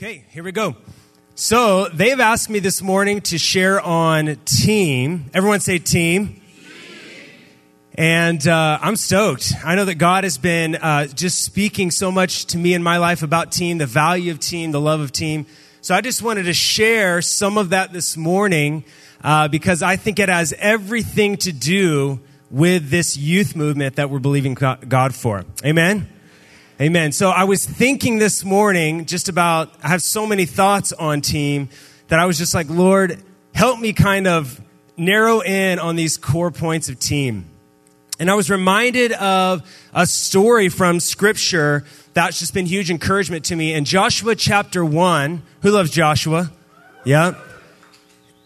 Okay, here we go. So they've asked me this morning to share on team. Everyone say team. And uh, I'm stoked. I know that God has been uh, just speaking so much to me in my life about team, the value of team, the love of team. So I just wanted to share some of that this morning uh, because I think it has everything to do with this youth movement that we're believing God for. Amen? Amen. So I was thinking this morning just about, I have so many thoughts on team that I was just like, Lord, help me kind of narrow in on these core points of team. And I was reminded of a story from scripture that's just been huge encouragement to me. In Joshua chapter 1, who loves Joshua? Yeah.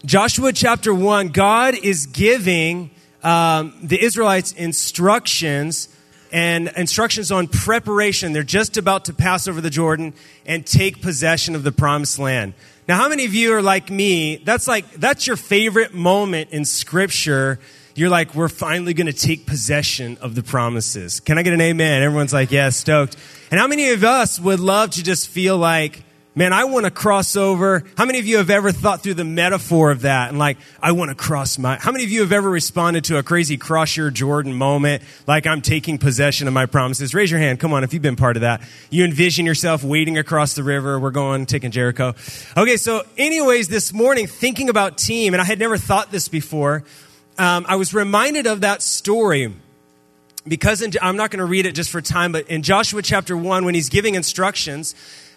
Joshua chapter 1, God is giving um, the Israelites instructions and instructions on preparation. They're just about to pass over the Jordan and take possession of the promised land. Now, how many of you are like me? That's like, that's your favorite moment in scripture. You're like, we're finally going to take possession of the promises. Can I get an amen? Everyone's like, yeah, stoked. And how many of us would love to just feel like, Man, I want to cross over. How many of you have ever thought through the metaphor of that? And like, I want to cross my, how many of you have ever responded to a crazy cross your Jordan moment? Like, I'm taking possession of my promises. Raise your hand. Come on, if you've been part of that. You envision yourself wading across the river. We're going, taking Jericho. Okay, so anyways, this morning, thinking about team, and I had never thought this before, um, I was reminded of that story because in, I'm not going to read it just for time, but in Joshua chapter 1, when he's giving instructions,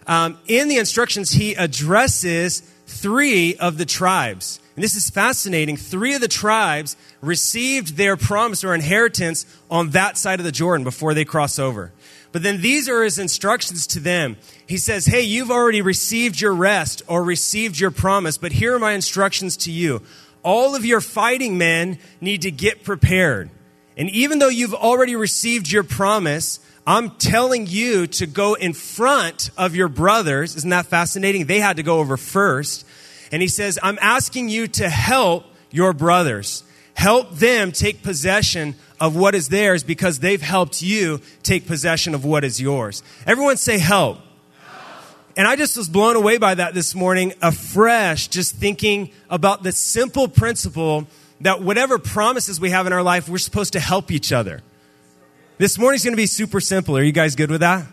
um, in the instructions, he addresses three of the tribes. And this is fascinating. Three of the tribes received their promise or inheritance on that side of the Jordan before they cross over. But then these are his instructions to them. He says, Hey, you've already received your rest or received your promise, but here are my instructions to you. All of your fighting men need to get prepared. And even though you've already received your promise, I'm telling you to go in front of your brothers. Isn't that fascinating? They had to go over first. And he says, I'm asking you to help your brothers. Help them take possession of what is theirs because they've helped you take possession of what is yours. Everyone say help. And I just was blown away by that this morning, afresh, just thinking about the simple principle that whatever promises we have in our life, we're supposed to help each other. This morning's going to be super simple. Are you guys good with that?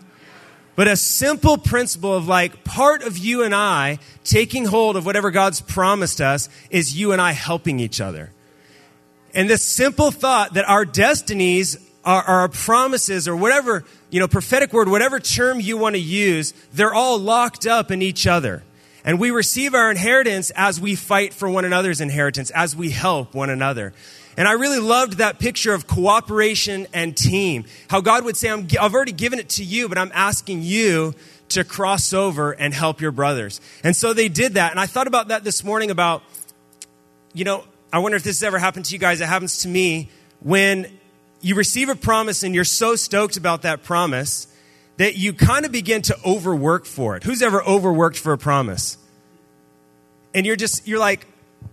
But a simple principle of like part of you and I taking hold of whatever God's promised us is you and I helping each other. And this simple thought that our destinies our, our promises or whatever, you know, prophetic word, whatever term you want to use, they're all locked up in each other. And we receive our inheritance as we fight for one another's inheritance, as we help one another. And I really loved that picture of cooperation and team. How God would say, i have already given it to you, but I'm asking you to cross over and help your brothers. And so they did that. And I thought about that this morning about, you know, I wonder if this has ever happened to you guys. It happens to me when you receive a promise and you're so stoked about that promise that you kind of begin to overwork for it. Who's ever overworked for a promise? And you're just, you're like,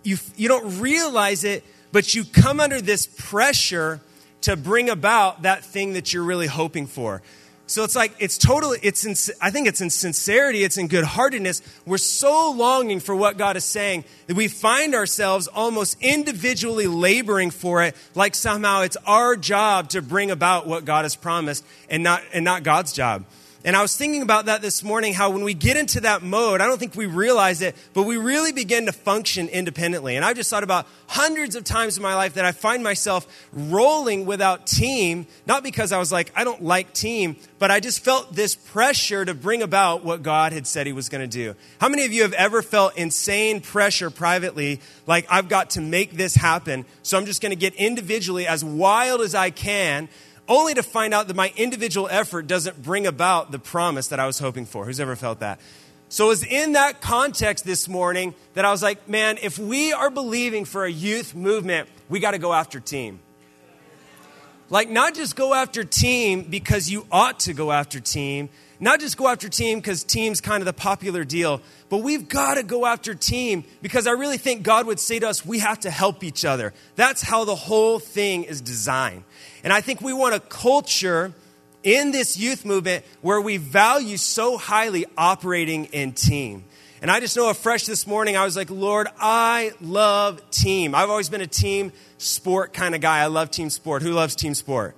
you, you don't realize it but you come under this pressure to bring about that thing that you're really hoping for. So it's like, it's totally, it's in, I think it's in sincerity, it's in good heartedness. We're so longing for what God is saying that we find ourselves almost individually laboring for it, like somehow it's our job to bring about what God has promised and not, and not God's job. And I was thinking about that this morning how when we get into that mode, I don't think we realize it, but we really begin to function independently. And I've just thought about hundreds of times in my life that I find myself rolling without team, not because I was like, I don't like team, but I just felt this pressure to bring about what God had said He was going to do. How many of you have ever felt insane pressure privately, like I've got to make this happen, so I'm just going to get individually as wild as I can? Only to find out that my individual effort doesn't bring about the promise that I was hoping for. Who's ever felt that? So it was in that context this morning that I was like, man, if we are believing for a youth movement, we got to go after team. Like, not just go after team because you ought to go after team, not just go after team because team's kind of the popular deal, but we've got to go after team because I really think God would say to us, we have to help each other. That's how the whole thing is designed. And I think we want a culture in this youth movement where we value so highly operating in team. And I just know afresh this morning, I was like, Lord, I love team. I've always been a team sport kind of guy. I love team sport. Who loves team sport?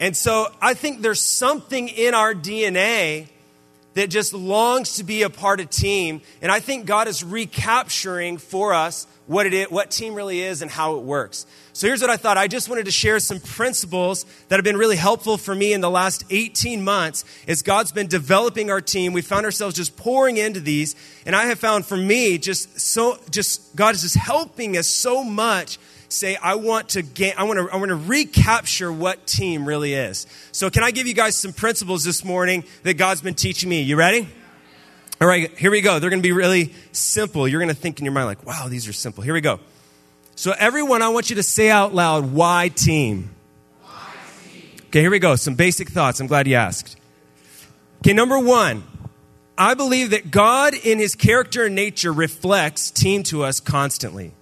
And so I think there's something in our DNA that just longs to be a part of team. And I think God is recapturing for us what it is, what team really is and how it works. So here's what I thought. I just wanted to share some principles that have been really helpful for me in the last 18 months as God's been developing our team. We found ourselves just pouring into these. And I have found for me just so, just God is just helping us so much say, I want to gain, I want to, I want to recapture what team really is. So can I give you guys some principles this morning that God's been teaching me? You ready? All right, here we go. They're going to be really simple. You're going to think in your mind, like, wow, these are simple. Here we go. So, everyone, I want you to say out loud, why team? Why team? Okay, here we go. Some basic thoughts. I'm glad you asked. Okay, number one, I believe that God, in his character and nature, reflects team to us constantly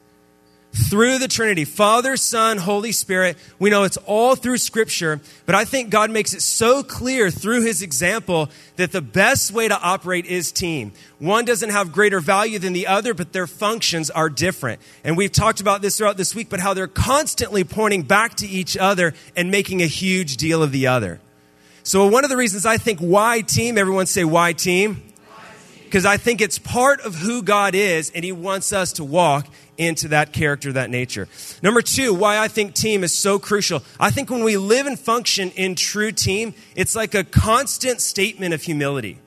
through the Trinity Father, Son, Holy Spirit. We know it's all through Scripture, but I think God makes it so clear through His example that the best way to operate is team. One doesn't have greater value than the other, but their functions are different. And we've talked about this throughout this week, but how they're constantly pointing back to each other and making a huge deal of the other. So, one of the reasons I think why team, everyone say why team? Because I think it's part of who God is, and He wants us to walk into that character, that nature. Number two, why I think team is so crucial. I think when we live and function in true team, it's like a constant statement of humility.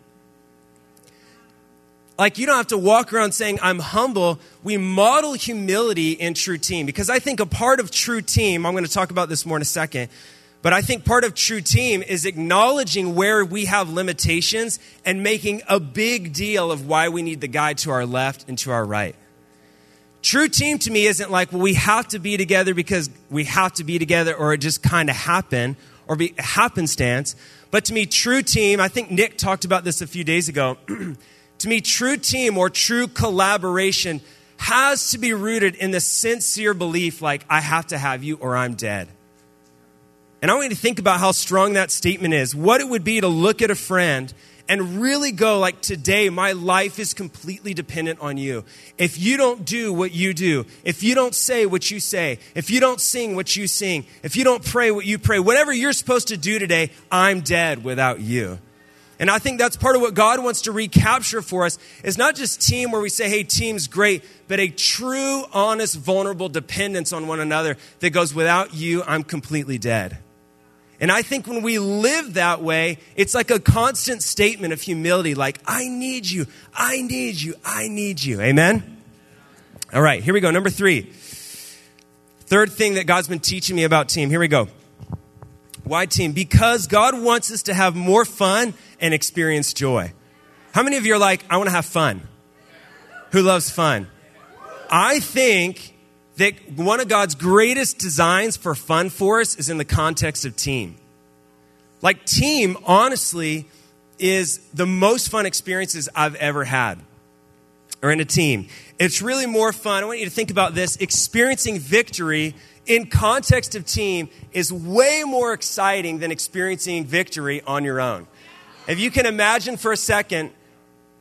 Like you don't have to walk around saying, I'm humble. We model humility in true team because I think a part of true team, I'm going to talk about this more in a second, but I think part of true team is acknowledging where we have limitations and making a big deal of why we need the guy to our left and to our right. True team to me isn't like, well, we have to be together because we have to be together or it just kind of happen or be happenstance. But to me, true team, I think Nick talked about this a few days ago. to me, true team or true collaboration has to be rooted in the sincere belief like, I have to have you or I'm dead. And I want you to think about how strong that statement is. What it would be to look at a friend and really go like today my life is completely dependent on you. If you don't do what you do if you don't say what you say if you don't sing what you sing if you don't pray what you pray whatever you're supposed to do today i'm dead without you. And i think that's part of what god wants to recapture for us is not just team where we say hey team's great but a true honest vulnerable dependence on one another that goes without you i'm completely dead and I think when we live that way, it's like a constant statement of humility, like, I need you, I need you, I need you. Amen? All right, here we go. Number three. Third thing that God's been teaching me about team. Here we go. Why team? Because God wants us to have more fun and experience joy. How many of you are like, I want to have fun? Who loves fun? I think that one of God's greatest designs for fun for us is in the context of team. Like, team, honestly, is the most fun experiences I've ever had or in a team. It's really more fun. I want you to think about this. Experiencing victory in context of team is way more exciting than experiencing victory on your own. If you can imagine for a second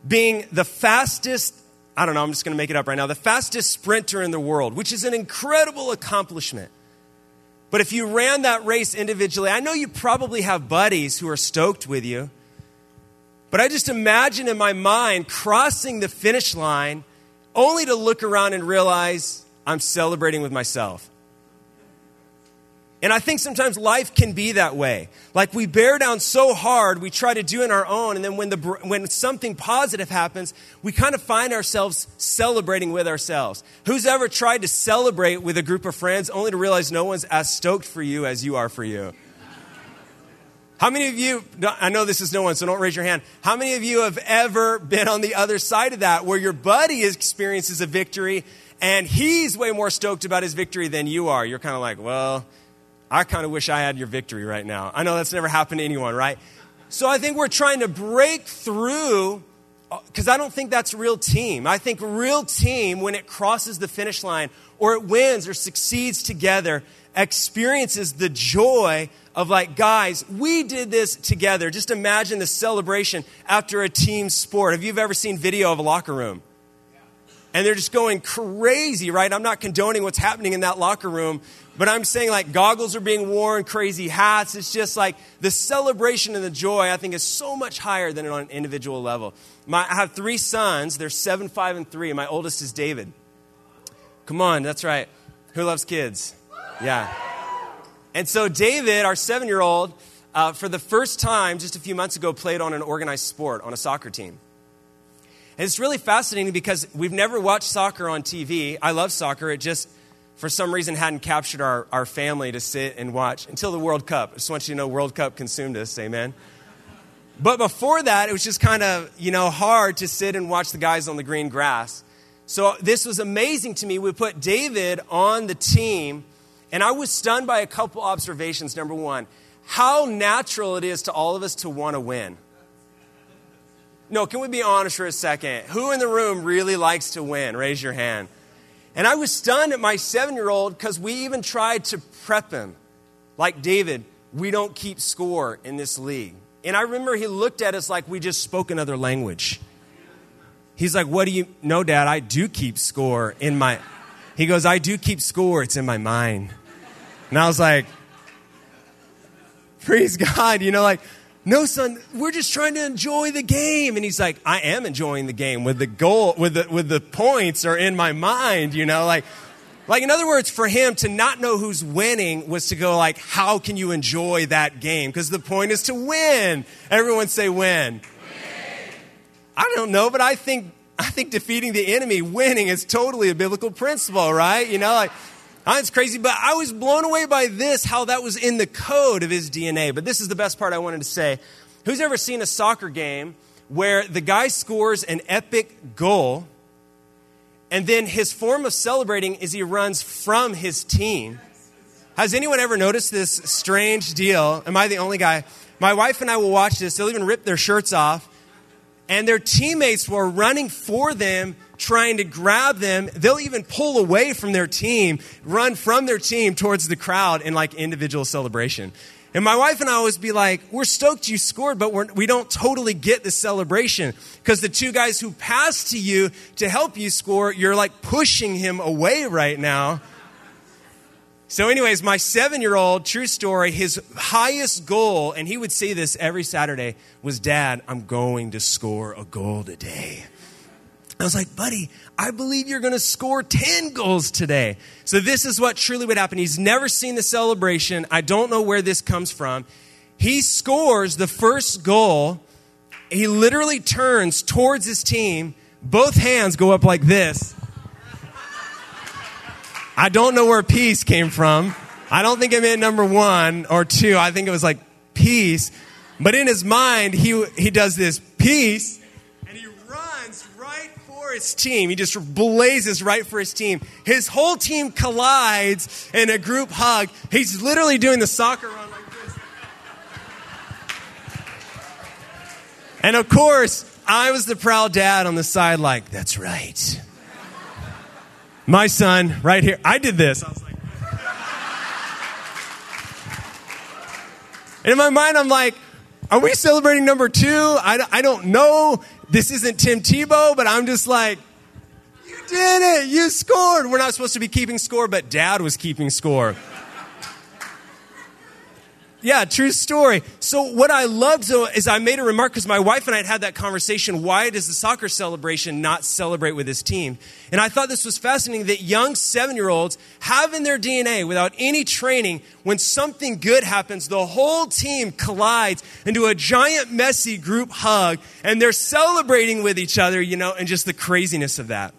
being the fastest I don't know, I'm just going to make it up right now, the fastest sprinter in the world, which is an incredible accomplishment. But if you ran that race individually, I know you probably have buddies who are stoked with you. But I just imagine in my mind crossing the finish line only to look around and realize I'm celebrating with myself. And I think sometimes life can be that way. Like we bear down so hard, we try to do it on our own, and then when, the, when something positive happens, we kind of find ourselves celebrating with ourselves. Who's ever tried to celebrate with a group of friends only to realize no one's as stoked for you as you are for you? How many of you, I know this is no one, so don't raise your hand. How many of you have ever been on the other side of that where your buddy experiences a victory and he's way more stoked about his victory than you are? You're kind of like, well, I kind of wish I had your victory right now. I know that's never happened to anyone, right? So I think we're trying to break through because uh, I don't think that's real team. I think real team, when it crosses the finish line or it wins or succeeds together, experiences the joy of like, guys, we did this together. Just imagine the celebration after a team sport. Have you ever seen video of a locker room? And they're just going crazy, right? I'm not condoning what's happening in that locker room, but I'm saying like goggles are being worn, crazy hats. It's just like the celebration and the joy, I think, is so much higher than on an individual level. My, I have three sons. They're seven, five, and three. My oldest is David. Come on, that's right. Who loves kids? Yeah. And so, David, our seven year old, uh, for the first time just a few months ago, played on an organized sport on a soccer team. And it's really fascinating because we've never watched soccer on TV. I love soccer. It just, for some reason, hadn't captured our, our family to sit and watch until the World Cup. I just want you to know World Cup consumed us. Amen. But before that, it was just kind of, you know, hard to sit and watch the guys on the green grass. So this was amazing to me. We put David on the team and I was stunned by a couple observations. Number one, how natural it is to all of us to want to win. No, can we be honest for a second? Who in the room really likes to win? Raise your hand. And I was stunned at my seven year old because we even tried to prep him. Like David, we don't keep score in this league. And I remember he looked at us like we just spoke another language. He's like, What do you. No, Dad, I do keep score in my. He goes, I do keep score. It's in my mind. And I was like, praise God, you know, like, no, son, we're just trying to enjoy the game. And he's like, I am enjoying the game with the goal, with the, with the points are in my mind, you know, like, like in other words, for him to not know who's winning was to go like, how can you enjoy that game? Because the point is to win. Everyone say win. win. I don't know, but I think I think defeating the enemy, winning, is totally a biblical principle, right? You know, like it's crazy, but I was blown away by this, how that was in the code of his DNA. But this is the best part I wanted to say. Who's ever seen a soccer game where the guy scores an epic goal, and then his form of celebrating is he runs from his team? Has anyone ever noticed this strange deal? Am I the only guy? My wife and I will watch this. They'll even rip their shirts off, and their teammates were running for them trying to grab them. They'll even pull away from their team, run from their team towards the crowd in like individual celebration. And my wife and I always be like, we're stoked you scored, but we're, we do not totally get the celebration. Because the two guys who passed to you to help you score, you're like pushing him away right now. So, anyways, my seven year old, true story, his highest goal, and he would say this every Saturday, was Dad, I'm going to score a goal today. I was like, buddy, I believe you're going to score 10 goals today. So, this is what truly would happen. He's never seen the celebration. I don't know where this comes from. He scores the first goal. He literally turns towards his team. Both hands go up like this. I don't know where peace came from. I don't think it meant number one or two. I think it was like peace. But in his mind, he, he does this peace his team. He just blazes right for his team. His whole team collides in a group hug. He's literally doing the soccer run like this. And of course, I was the proud dad on the side, like, that's right. My son, right here. I did this. I was like, and in my mind, I'm like, are we celebrating number two? I, I don't know this isn't Tim Tebow, but I'm just like, you did it. You scored. We're not supposed to be keeping score, but dad was keeping score. Yeah, true story. So what I loved though is I made a remark because my wife and I had had that conversation. Why does the soccer celebration not celebrate with his team? And I thought this was fascinating that young seven year olds have in their DNA without any training, when something good happens, the whole team collides into a giant messy group hug and they're celebrating with each other, you know, and just the craziness of that.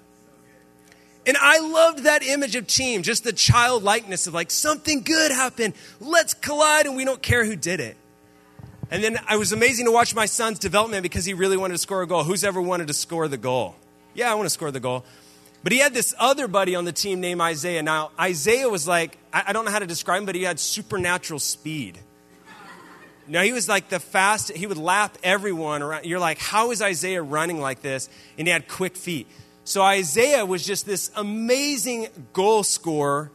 And I loved that image of team, just the childlikeness of like something good happened. Let's collide and we don't care who did it. And then I was amazing to watch my son's development because he really wanted to score a goal. Who's ever wanted to score the goal? Yeah, I want to score the goal. But he had this other buddy on the team named Isaiah. Now, Isaiah was like, I don't know how to describe him, but he had supernatural speed. Now, he was like the fast, he would lap everyone around. You're like, how is Isaiah running like this? And he had quick feet. So Isaiah was just this amazing goal scorer.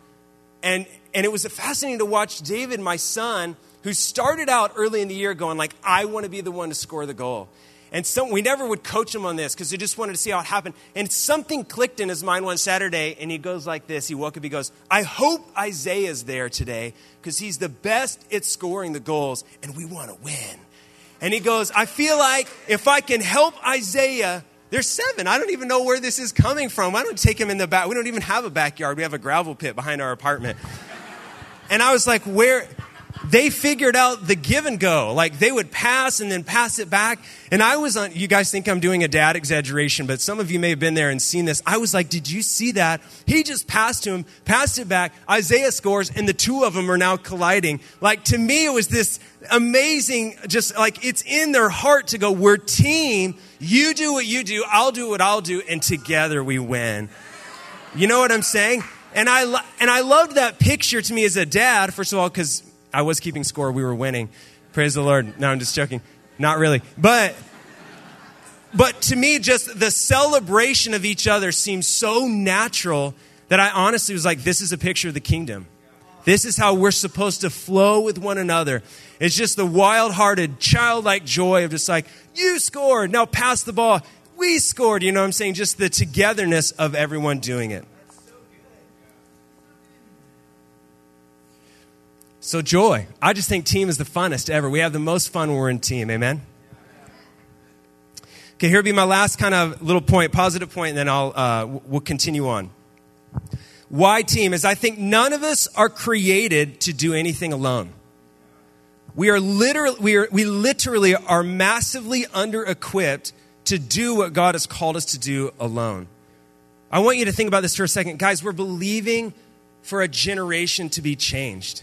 And, and it was fascinating to watch David, my son, who started out early in the year going like, I want to be the one to score the goal. And so we never would coach him on this because we just wanted to see how it happened. And something clicked in his mind one Saturday, and he goes like this. He woke up, he goes, I hope Isaiah's there today because he's the best at scoring the goals, and we want to win. And he goes, I feel like if I can help Isaiah, there's seven. I don't even know where this is coming from. Why don't take him in the back? We don't even have a backyard. We have a gravel pit behind our apartment. And I was like, where? They figured out the give and go. Like they would pass and then pass it back. And I was on, you guys think I'm doing a dad exaggeration, but some of you may have been there and seen this. I was like, did you see that? He just passed to him, passed it back. Isaiah scores, and the two of them are now colliding. Like to me, it was this amazing, just like it's in their heart to go, we're team. You do what you do, I'll do what I'll do, and together we win. You know what I'm saying? And I, and I loved that picture to me as a dad, first of all, because I was keeping score. We were winning. Praise the Lord. No, I'm just joking. Not really. But but to me just the celebration of each other seems so natural that I honestly was like this is a picture of the kingdom. This is how we're supposed to flow with one another. It's just the wild-hearted, childlike joy of just like, you scored, now pass the ball. We scored, you know what I'm saying? Just the togetherness of everyone doing it. So, joy. I just think team is the funnest ever. We have the most fun when we're in team. Amen? Okay, here will be my last kind of little point, positive point, and then I'll, uh, we'll continue on. Why team? Is I think none of us are created to do anything alone. We are literally, we, are, we literally are massively under equipped to do what God has called us to do alone. I want you to think about this for a second. Guys, we're believing for a generation to be changed.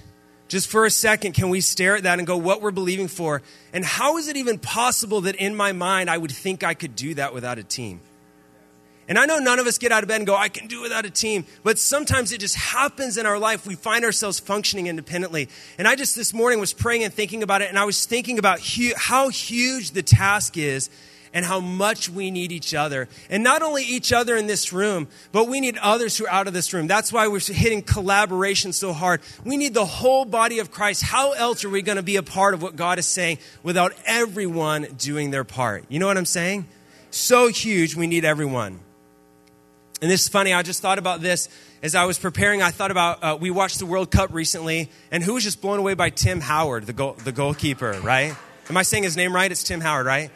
Just for a second, can we stare at that and go, what we're believing for? And how is it even possible that in my mind I would think I could do that without a team? And I know none of us get out of bed and go, I can do without a team. But sometimes it just happens in our life. We find ourselves functioning independently. And I just this morning was praying and thinking about it, and I was thinking about hu- how huge the task is and how much we need each other. And not only each other in this room, but we need others who are out of this room. That's why we're hitting collaboration so hard. We need the whole body of Christ. How else are we going to be a part of what God is saying without everyone doing their part? You know what I'm saying? So huge, we need everyone. And this is funny, I just thought about this as I was preparing. I thought about, uh, we watched the World Cup recently, and who was just blown away by Tim Howard, the, goal, the goalkeeper, right? Am I saying his name right? It's Tim Howard, right?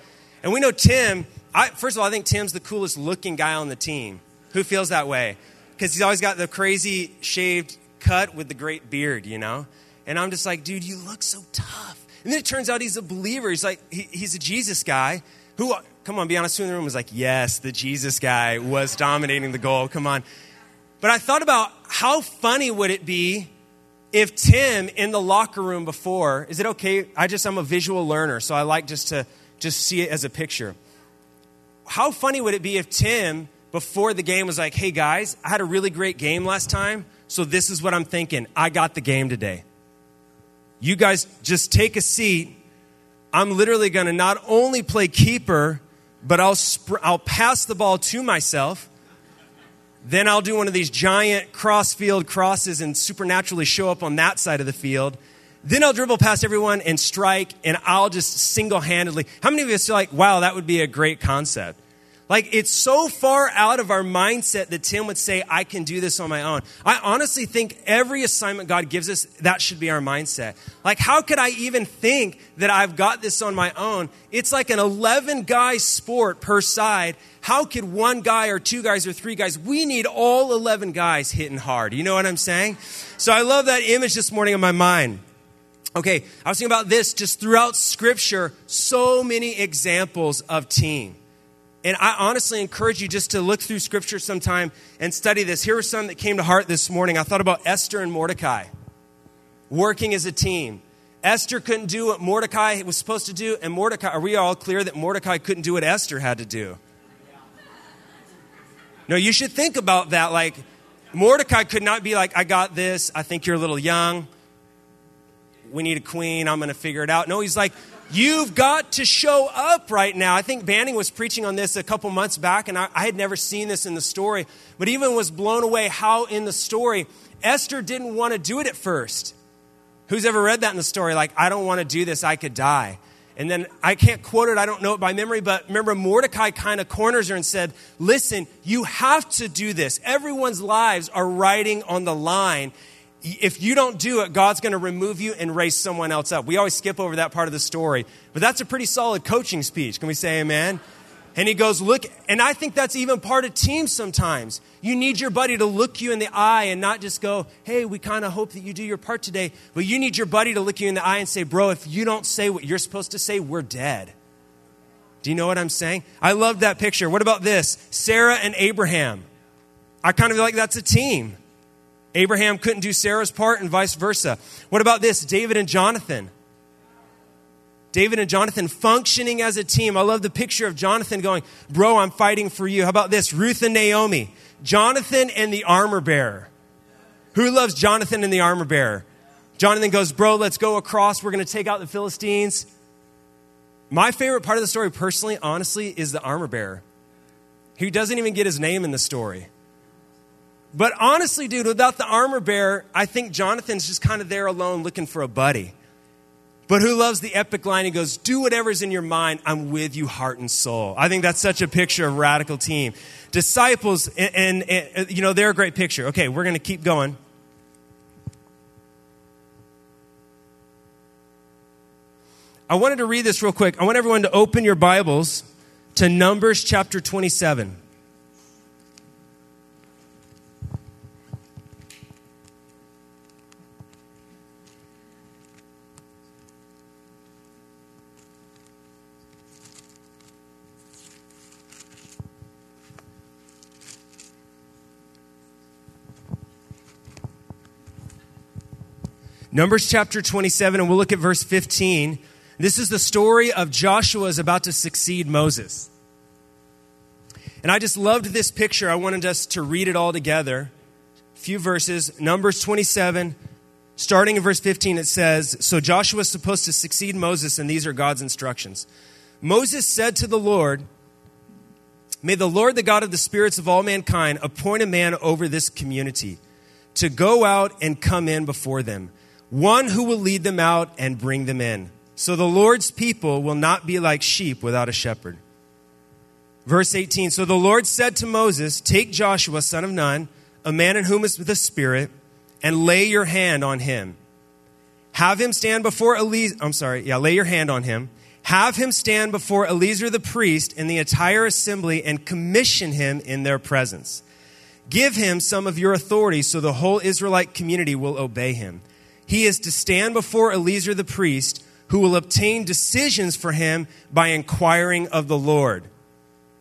And we know Tim, I, first of all, I think Tim's the coolest looking guy on the team. Who feels that way? Because he's always got the crazy shaved cut with the great beard, you know? And I'm just like, dude, you look so tough. And then it turns out he's a believer. He's like, he, he's a Jesus guy who, come on, be honest, who in the room was like, yes, the Jesus guy was dominating the goal. Come on. But I thought about how funny would it be if Tim in the locker room before, is it okay? I just, I'm a visual learner, so I like just to just see it as a picture. How funny would it be if Tim, before the game, was like, hey guys, I had a really great game last time, so this is what I'm thinking. I got the game today. You guys just take a seat. I'm literally going to not only play keeper, but I'll, sp- I'll pass the ball to myself. Then I'll do one of these giant cross field crosses and supernaturally show up on that side of the field. Then I'll dribble past everyone and strike, and I'll just single handedly. How many of us are like, wow, that would be a great concept? Like, it's so far out of our mindset that Tim would say, I can do this on my own. I honestly think every assignment God gives us, that should be our mindset. Like, how could I even think that I've got this on my own? It's like an 11 guy sport per side. How could one guy or two guys or three guys? We need all 11 guys hitting hard. You know what I'm saying? So I love that image this morning in my mind. Okay, I was thinking about this just throughout Scripture, so many examples of team. And I honestly encourage you just to look through Scripture sometime and study this. Here are some that came to heart this morning. I thought about Esther and Mordecai working as a team. Esther couldn't do what Mordecai was supposed to do, and Mordecai, are we all clear that Mordecai couldn't do what Esther had to do? No, you should think about that. Like, Mordecai could not be like, I got this, I think you're a little young we need a queen, I'm going to figure it out. No, he's like, you've got to show up right now. I think Banning was preaching on this a couple months back, and I, I, had never seen this in the story, but even was blown away how in the story, Esther didn't want to do it at first. Who's ever read that in the story? Like, I don't want to do this, I could die. And then I can't quote it, I don't know it by memory, but remember Mordecai kind of corners her and said, Listen, you have to do this. Everyone's lives are riding on the line. If you don't do it, God's going to remove you and raise someone else up. We always skip over that part of the story, but that's a pretty solid coaching speech. Can we say amen? And he goes, Look, and I think that's even part of teams sometimes. You need your buddy to look you in the eye and not just go, Hey, we kind of hope that you do your part today. But you need your buddy to look you in the eye and say, Bro, if you don't say what you're supposed to say, we're dead. Do you know what I'm saying? I love that picture. What about this? Sarah and Abraham. I kind of feel like that's a team. Abraham couldn't do Sarah's part and vice versa. What about this? David and Jonathan. David and Jonathan functioning as a team. I love the picture of Jonathan going, Bro, I'm fighting for you. How about this? Ruth and Naomi. Jonathan and the armor bearer. Who loves Jonathan and the armor bearer? Jonathan goes, Bro, let's go across. We're going to take out the Philistines. My favorite part of the story, personally, honestly, is the armor bearer. He doesn't even get his name in the story. But honestly, dude, without the armor bearer, I think Jonathan's just kind of there alone looking for a buddy. But who loves the epic line? He goes, Do whatever's in your mind. I'm with you, heart and soul. I think that's such a picture of radical team. Disciples, and, and, and uh, you know, they're a great picture. Okay, we're going to keep going. I wanted to read this real quick. I want everyone to open your Bibles to Numbers chapter 27. Numbers chapter 27, and we'll look at verse 15. This is the story of Joshua is about to succeed Moses. And I just loved this picture. I wanted us to read it all together. A few verses. Numbers 27, starting in verse 15, it says So Joshua is supposed to succeed Moses, and these are God's instructions. Moses said to the Lord, May the Lord, the God of the spirits of all mankind, appoint a man over this community to go out and come in before them one who will lead them out and bring them in. So the Lord's people will not be like sheep without a shepherd. Verse 18 So the Lord said to Moses, Take Joshua, son of Nun, a man in whom is the Spirit, and lay your hand on him. Have him stand before Eliezer. I'm sorry, yeah, lay your hand on him. Have him stand before Eleazar the priest in the entire assembly and commission him in their presence. Give him some of your authority so the whole Israelite community will obey him. He is to stand before Eleazar the priest, who will obtain decisions for him by inquiring of the Lord,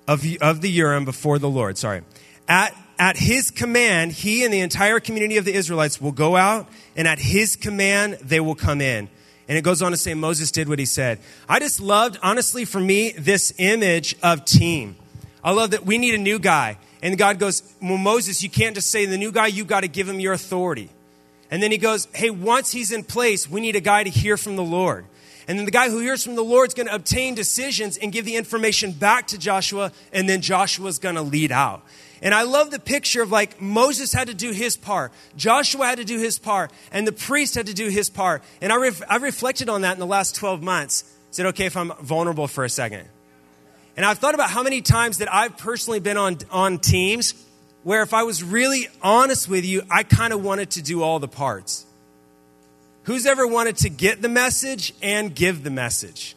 of, of the Urim before the Lord. Sorry. At, at his command, he and the entire community of the Israelites will go out, and at his command, they will come in. And it goes on to say Moses did what he said. I just loved, honestly, for me, this image of team. I love that we need a new guy. And God goes, Well, Moses, you can't just say the new guy, you've got to give him your authority. And then he goes, Hey, once he's in place, we need a guy to hear from the Lord. And then the guy who hears from the Lord is going to obtain decisions and give the information back to Joshua, and then Joshua's going to lead out. And I love the picture of like Moses had to do his part, Joshua had to do his part, and the priest had to do his part. And I, ref- I reflected on that in the last 12 months. Is it okay if I'm vulnerable for a second? And I've thought about how many times that I've personally been on, on teams where if I was really honest with you, I kind of wanted to do all the parts. Who's ever wanted to get the message and give the message?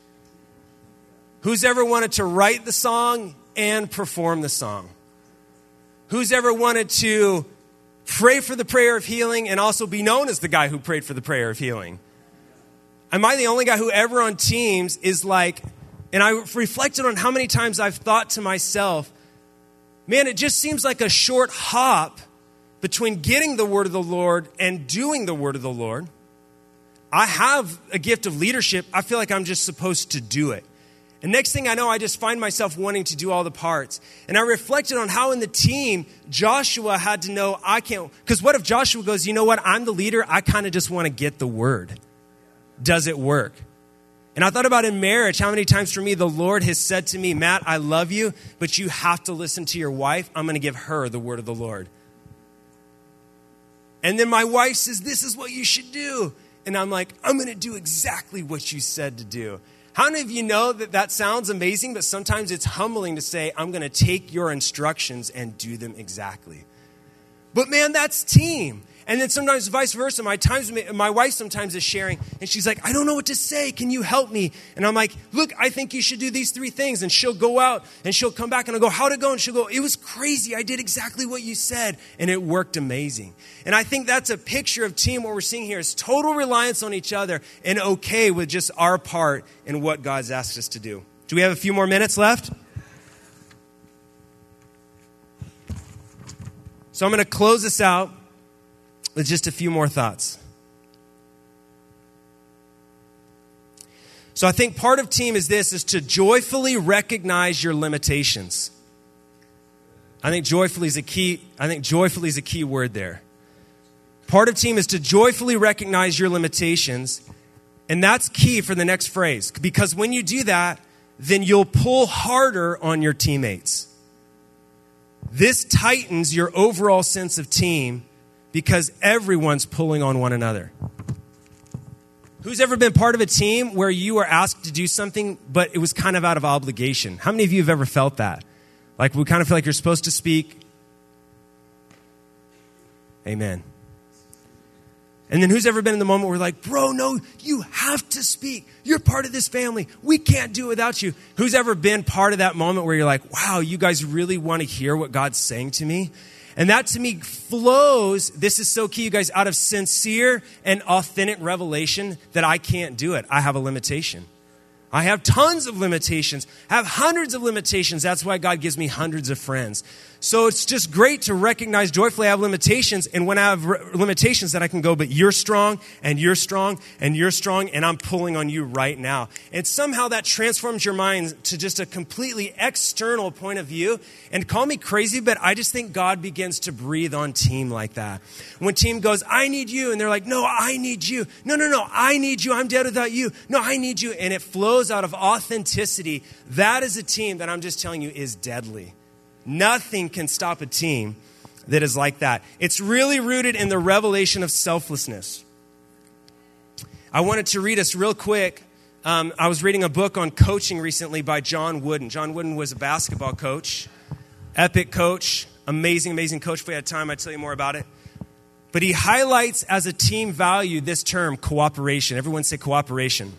Who's ever wanted to write the song and perform the song? Who's ever wanted to pray for the prayer of healing and also be known as the guy who prayed for the prayer of healing? Am I the only guy who ever on teams is like, and I reflected on how many times I've thought to myself, man, it just seems like a short hop between getting the word of the Lord and doing the word of the Lord. I have a gift of leadership. I feel like I'm just supposed to do it. And next thing I know, I just find myself wanting to do all the parts. And I reflected on how in the team, Joshua had to know I can't. Because what if Joshua goes, you know what? I'm the leader. I kind of just want to get the word. Does it work? And I thought about in marriage, how many times for me the Lord has said to me, Matt, I love you, but you have to listen to your wife. I'm going to give her the word of the Lord. And then my wife says, This is what you should do. And I'm like, I'm going to do exactly what you said to do. How many of you know that that sounds amazing, but sometimes it's humbling to say, I'm going to take your instructions and do them exactly. But man, that's team. And then sometimes vice versa. My times, my wife sometimes is sharing, and she's like, "I don't know what to say. Can you help me?" And I'm like, "Look, I think you should do these three things." And she'll go out, and she'll come back, and I'll go, "How'd it go?" And she'll go, "It was crazy. I did exactly what you said, and it worked amazing." And I think that's a picture of team. What we're seeing here is total reliance on each other, and okay with just our part in what God's asked us to do. Do we have a few more minutes left? So I'm going to close this out with just a few more thoughts. So I think part of team is this is to joyfully recognize your limitations. I think joyfully is a key I think joyfully is a key word there. Part of team is to joyfully recognize your limitations, and that's key for the next phrase because when you do that, then you'll pull harder on your teammates. This tightens your overall sense of team because everyone's pulling on one another. Who's ever been part of a team where you were asked to do something, but it was kind of out of obligation? How many of you have ever felt that? Like we kind of feel like you're supposed to speak. Amen. And then who's ever been in the moment where like, bro, no, you have to speak. You're part of this family. We can't do it without you. Who's ever been part of that moment where you're like, wow, you guys really want to hear what God's saying to me? And that to me flows, this is so key, you guys, out of sincere and authentic revelation that I can't do it. I have a limitation. I have tons of limitations, I have hundreds of limitations. That's why God gives me hundreds of friends. So it's just great to recognize joyfully I have limitations, and when I have limitations, that I can go, but you're strong, and you're strong, and you're strong, and I'm pulling on you right now. And somehow that transforms your mind to just a completely external point of view. And call me crazy, but I just think God begins to breathe on team like that. When team goes, I need you, and they're like, No, I need you. No, no, no, I need you. I'm dead without you. No, I need you. And it flows out of authenticity. That is a team that I'm just telling you is deadly. Nothing can stop a team that is like that. It's really rooted in the revelation of selflessness. I wanted to read us real quick. Um, I was reading a book on coaching recently by John Wooden. John Wooden was a basketball coach, epic coach, amazing, amazing coach. If we had time, I'd tell you more about it. But he highlights as a team value this term, cooperation. Everyone say cooperation.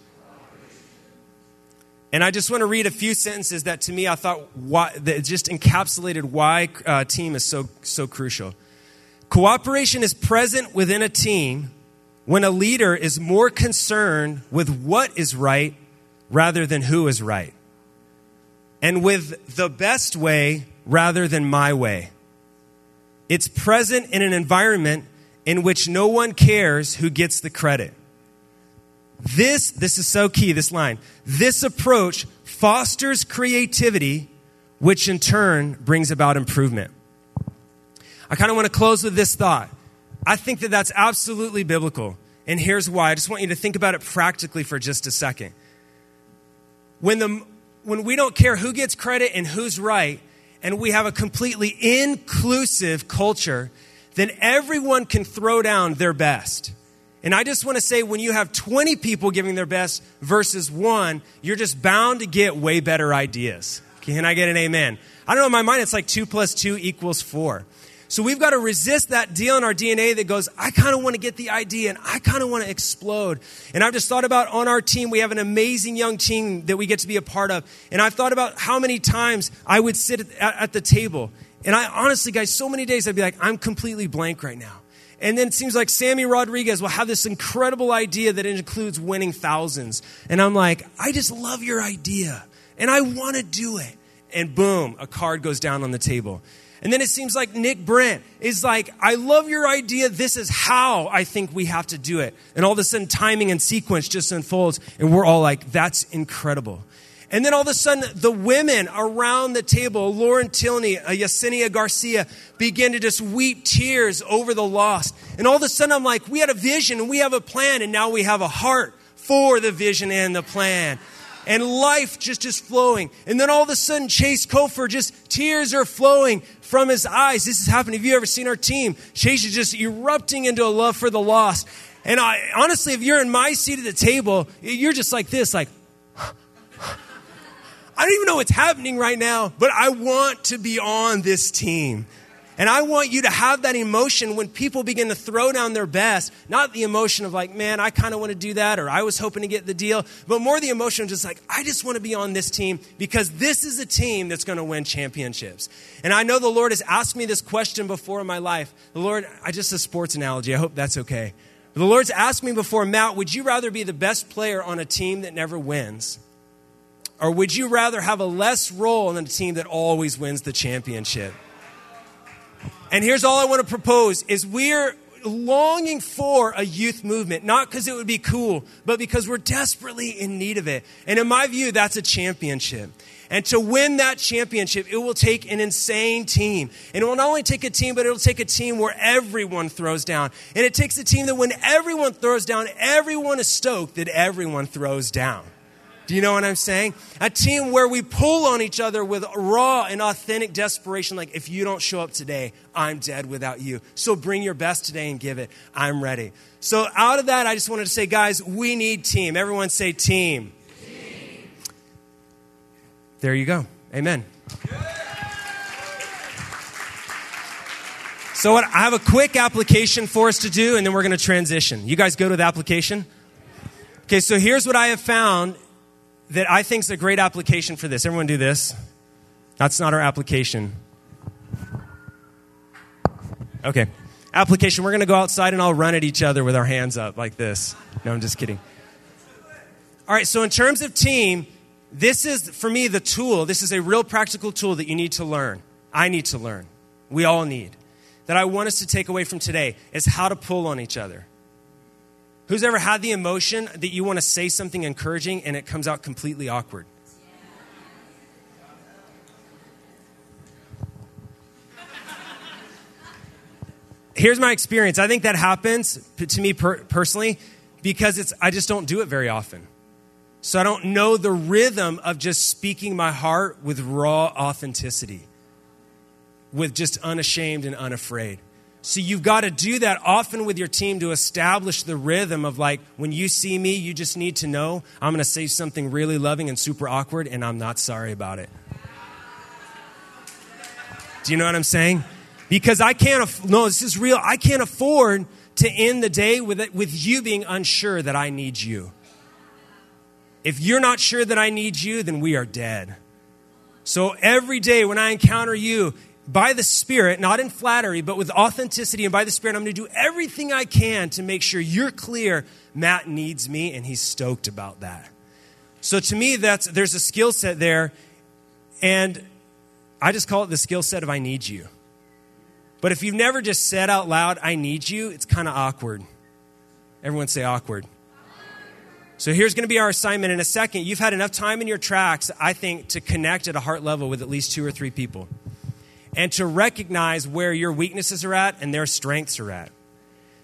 And I just want to read a few sentences that to me I thought why, that just encapsulated why uh, team is so, so crucial. Cooperation is present within a team when a leader is more concerned with what is right rather than who is right, and with the best way rather than my way. It's present in an environment in which no one cares who gets the credit. This, this is so key, this line. This approach fosters creativity, which in turn brings about improvement. I kind of want to close with this thought. I think that that's absolutely biblical. And here's why. I just want you to think about it practically for just a second. When, the, when we don't care who gets credit and who's right, and we have a completely inclusive culture, then everyone can throw down their best. And I just want to say when you have 20 people giving their best versus one, you're just bound to get way better ideas. Can I get an amen? I don't know, in my mind, it's like two plus two equals four. So we've got to resist that deal in our DNA that goes, I kind of want to get the idea and I kind of want to explode. And I've just thought about on our team, we have an amazing young team that we get to be a part of. And I've thought about how many times I would sit at, at the table. And I honestly, guys, so many days I'd be like, I'm completely blank right now. And then it seems like Sammy Rodriguez will have this incredible idea that includes winning thousands. And I'm like, I just love your idea and I want to do it. And boom, a card goes down on the table. And then it seems like Nick Brent is like, I love your idea. This is how I think we have to do it. And all of a sudden, timing and sequence just unfolds. And we're all like, that's incredible. And then all of a sudden, the women around the table, Lauren Tilney, uh, Yesenia Garcia, begin to just weep tears over the lost. And all of a sudden, I'm like, we had a vision and we have a plan, and now we have a heart for the vision and the plan. and life just is flowing. And then all of a sudden, Chase Kofer, just tears are flowing from his eyes. This is happening. Have you ever seen our team? Chase is just erupting into a love for the lost. And I, honestly, if you're in my seat at the table, you're just like this, like, I don't even know what's happening right now, but I want to be on this team. And I want you to have that emotion when people begin to throw down their best, not the emotion of like, man, I kind of want to do that, or I was hoping to get the deal, but more the emotion of just like, I just want to be on this team because this is a team that's going to win championships. And I know the Lord has asked me this question before in my life. The Lord, I just a sports analogy. I hope that's okay. The Lord's asked me before, Matt, would you rather be the best player on a team that never wins? Or would you rather have a less role in a team that always wins the championship? And here's all I want to propose is we're longing for a youth movement, not because it would be cool, but because we're desperately in need of it. And in my view, that's a championship. And to win that championship, it will take an insane team. And it will not only take a team, but it'll take a team where everyone throws down. And it takes a team that when everyone throws down, everyone is stoked that everyone throws down. Do you know what I'm saying? A team where we pull on each other with raw and authentic desperation, like, if you don't show up today, I'm dead without you. So bring your best today and give it. I'm ready. So, out of that, I just wanted to say, guys, we need team. Everyone say team. team. There you go. Amen. So, what, I have a quick application for us to do, and then we're going to transition. You guys go to the application? Okay, so here's what I have found that I think is a great application for this. Everyone do this. That's not our application. Okay. Application. We're going to go outside and I'll run at each other with our hands up like this. No, I'm just kidding. All right, so in terms of team, this is, for me, the tool. This is a real practical tool that you need to learn. I need to learn. We all need. That I want us to take away from today is how to pull on each other. Who's ever had the emotion that you want to say something encouraging and it comes out completely awkward? Here's my experience. I think that happens to me per- personally because it's I just don't do it very often. So I don't know the rhythm of just speaking my heart with raw authenticity, with just unashamed and unafraid. So you've got to do that often with your team to establish the rhythm of like, when you see me, you just need to know I'm going to say something really loving and super awkward, and I'm not sorry about it. Do you know what I'm saying? Because I can't, aff- no, this is real. I can't afford to end the day with, it, with you being unsure that I need you. If you're not sure that I need you, then we are dead. So every day when I encounter you, by the Spirit, not in flattery, but with authenticity and by the Spirit, I'm going to do everything I can to make sure you're clear Matt needs me, and he's stoked about that. So to me, that's there's a skill set there, and I just call it the skill set of I need you. But if you've never just said out loud, I need you, it's kind of awkward. Everyone say awkward. So here's going to be our assignment in a second. You've had enough time in your tracks, I think, to connect at a heart level with at least two or three people and to recognize where your weaknesses are at and their strengths are at.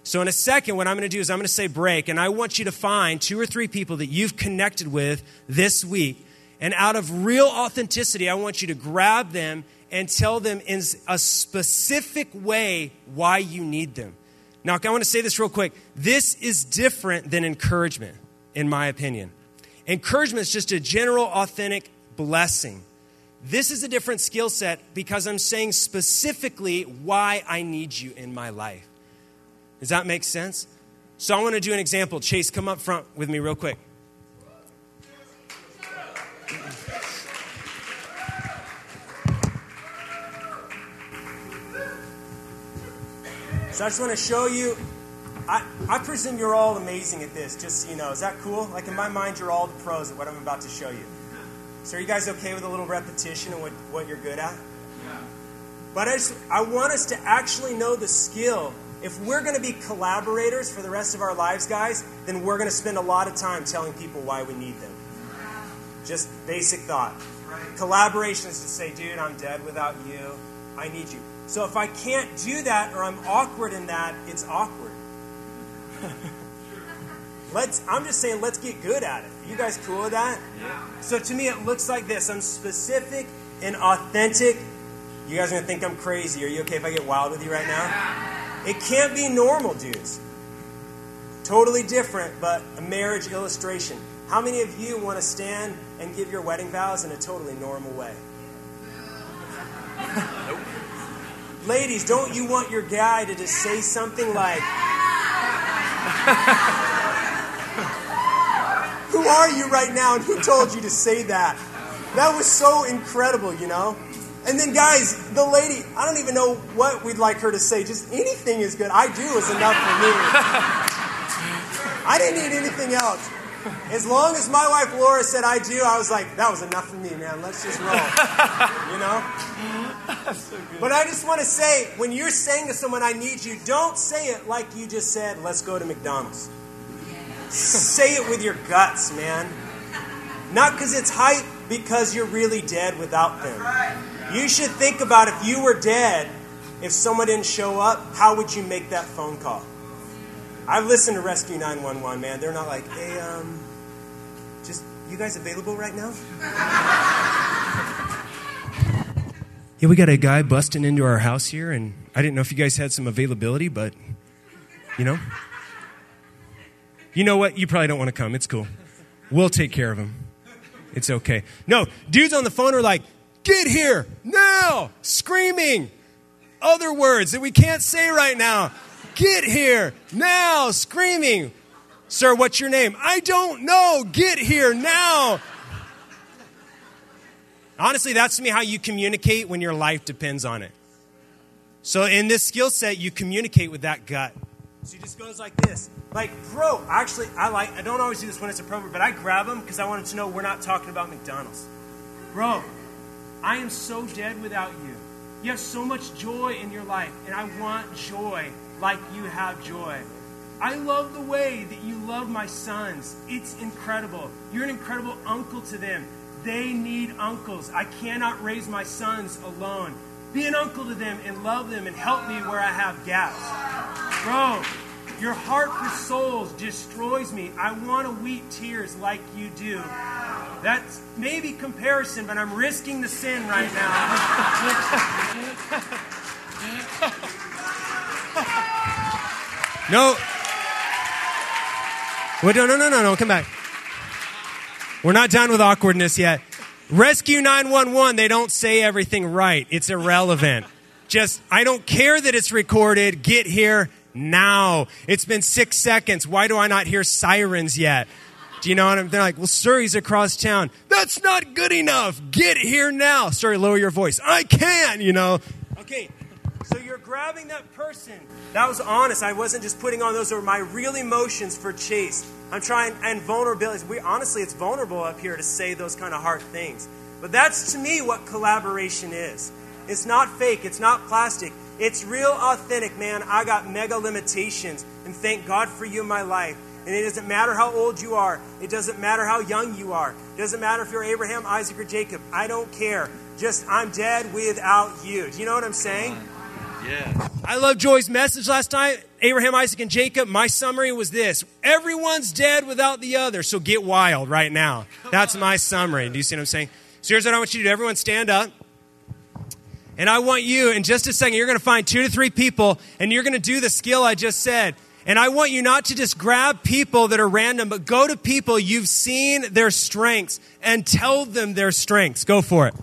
So, in a second, what I'm going to do is I'm going to say break, and I want you to find two or three people that you've connected with this week. And out of real authenticity, I want you to grab them and tell them in a specific way why you need them. Now, I want to say this real quick. This is different than encouragement, in my opinion. Encouragement is just a general, authentic blessing. This is a different skill set because I'm saying specifically why I need you in my life. Does that make sense? So I want to do an example. Chase, come up front with me real quick. So I just want to show you. I, I presume you're all amazing at this, just so you know. Is that cool? Like in my mind, you're all the pros at what I'm about to show you. So are you guys okay with a little repetition and what, what you're good at? Yeah. But I, just, I want us to actually know the skill. If we're going to be collaborators for the rest of our lives, guys, then we're going to spend a lot of time telling people why we need them. Just basic thought. Right. Collaboration is to say, dude, I'm dead without you. I need you. So if I can't do that or I'm awkward in that, it's awkward. let's, I'm just saying, let's get good at it. You guys cool with that? Yeah. So to me, it looks like this I'm specific and authentic. You guys are going to think I'm crazy. Are you okay if I get wild with you right now? It can't be normal, dudes. Totally different, but a marriage illustration. How many of you want to stand and give your wedding vows in a totally normal way? Nope. Ladies, don't you want your guy to just say something like, Who are you right now and who told you to say that? That was so incredible, you know? And then, guys, the lady, I don't even know what we'd like her to say. Just anything is good. I do is enough for me. I didn't need anything else. As long as my wife Laura said I do, I was like, that was enough for me, man. Let's just roll. You know? So but I just want to say, when you're saying to someone, I need you, don't say it like you just said, let's go to McDonald's. Say it with your guts, man. Not because it's hype, because you're really dead without them. You should think about if you were dead, if someone didn't show up, how would you make that phone call? I've listened to Rescue 911, man. They're not like, hey, um, just, you guys available right now? yeah, we got a guy busting into our house here, and I didn't know if you guys had some availability, but, you know. You know what? You probably don't want to come. It's cool. We'll take care of him. It's okay. No, dudes on the phone are like, get here now, screaming other words that we can't say right now. Get here now, screaming. Sir, what's your name? I don't know. Get here now. Honestly, that's to me how you communicate when your life depends on it. So, in this skill set, you communicate with that gut. So he just goes like this. Like, bro, actually, I like, I don't always do this when it's appropriate, but I grab him because I wanted to know we're not talking about McDonald's. Bro, I am so dead without you. You have so much joy in your life, and I want joy like you have joy. I love the way that you love my sons. It's incredible. You're an incredible uncle to them. They need uncles. I cannot raise my sons alone. Be an uncle to them and love them and help me where I have gaps. Bro, your heart for souls destroys me. I want to weep tears like you do. That's maybe comparison, but I'm risking the sin right now. No. Wait, no, no, no, no, no. Come back. We're not done with awkwardness yet. Rescue 911, they don't say everything right. It's irrelevant. Just, I don't care that it's recorded. Get here now. It's been six seconds. Why do I not hear sirens yet? Do you know what I'm? They're like, well, sir, he's across town. That's not good enough. Get here now. Sorry, lower your voice. I can, you know. Okay, so you're grabbing that person. That was honest. I wasn't just putting on those are my real emotions for Chase. I'm trying and vulnerability. We honestly, it's vulnerable up here to say those kind of hard things. But that's to me what collaboration is. It's not fake. It's not plastic. It's real, authentic, man. I got mega limitations, and thank God for you in my life. And it doesn't matter how old you are. It doesn't matter how young you are. It doesn't matter if you're Abraham, Isaac, or Jacob. I don't care. Just I'm dead without you. Do you know what I'm saying? Yeah. I love Joy's message last night. Abraham, Isaac, and Jacob. My summary was this Everyone's dead without the other, so get wild right now. That's my summary. Do you see what I'm saying? So here's what I want you to do everyone stand up. And I want you, in just a second, you're going to find two to three people, and you're going to do the skill I just said. And I want you not to just grab people that are random, but go to people you've seen their strengths and tell them their strengths. Go for it.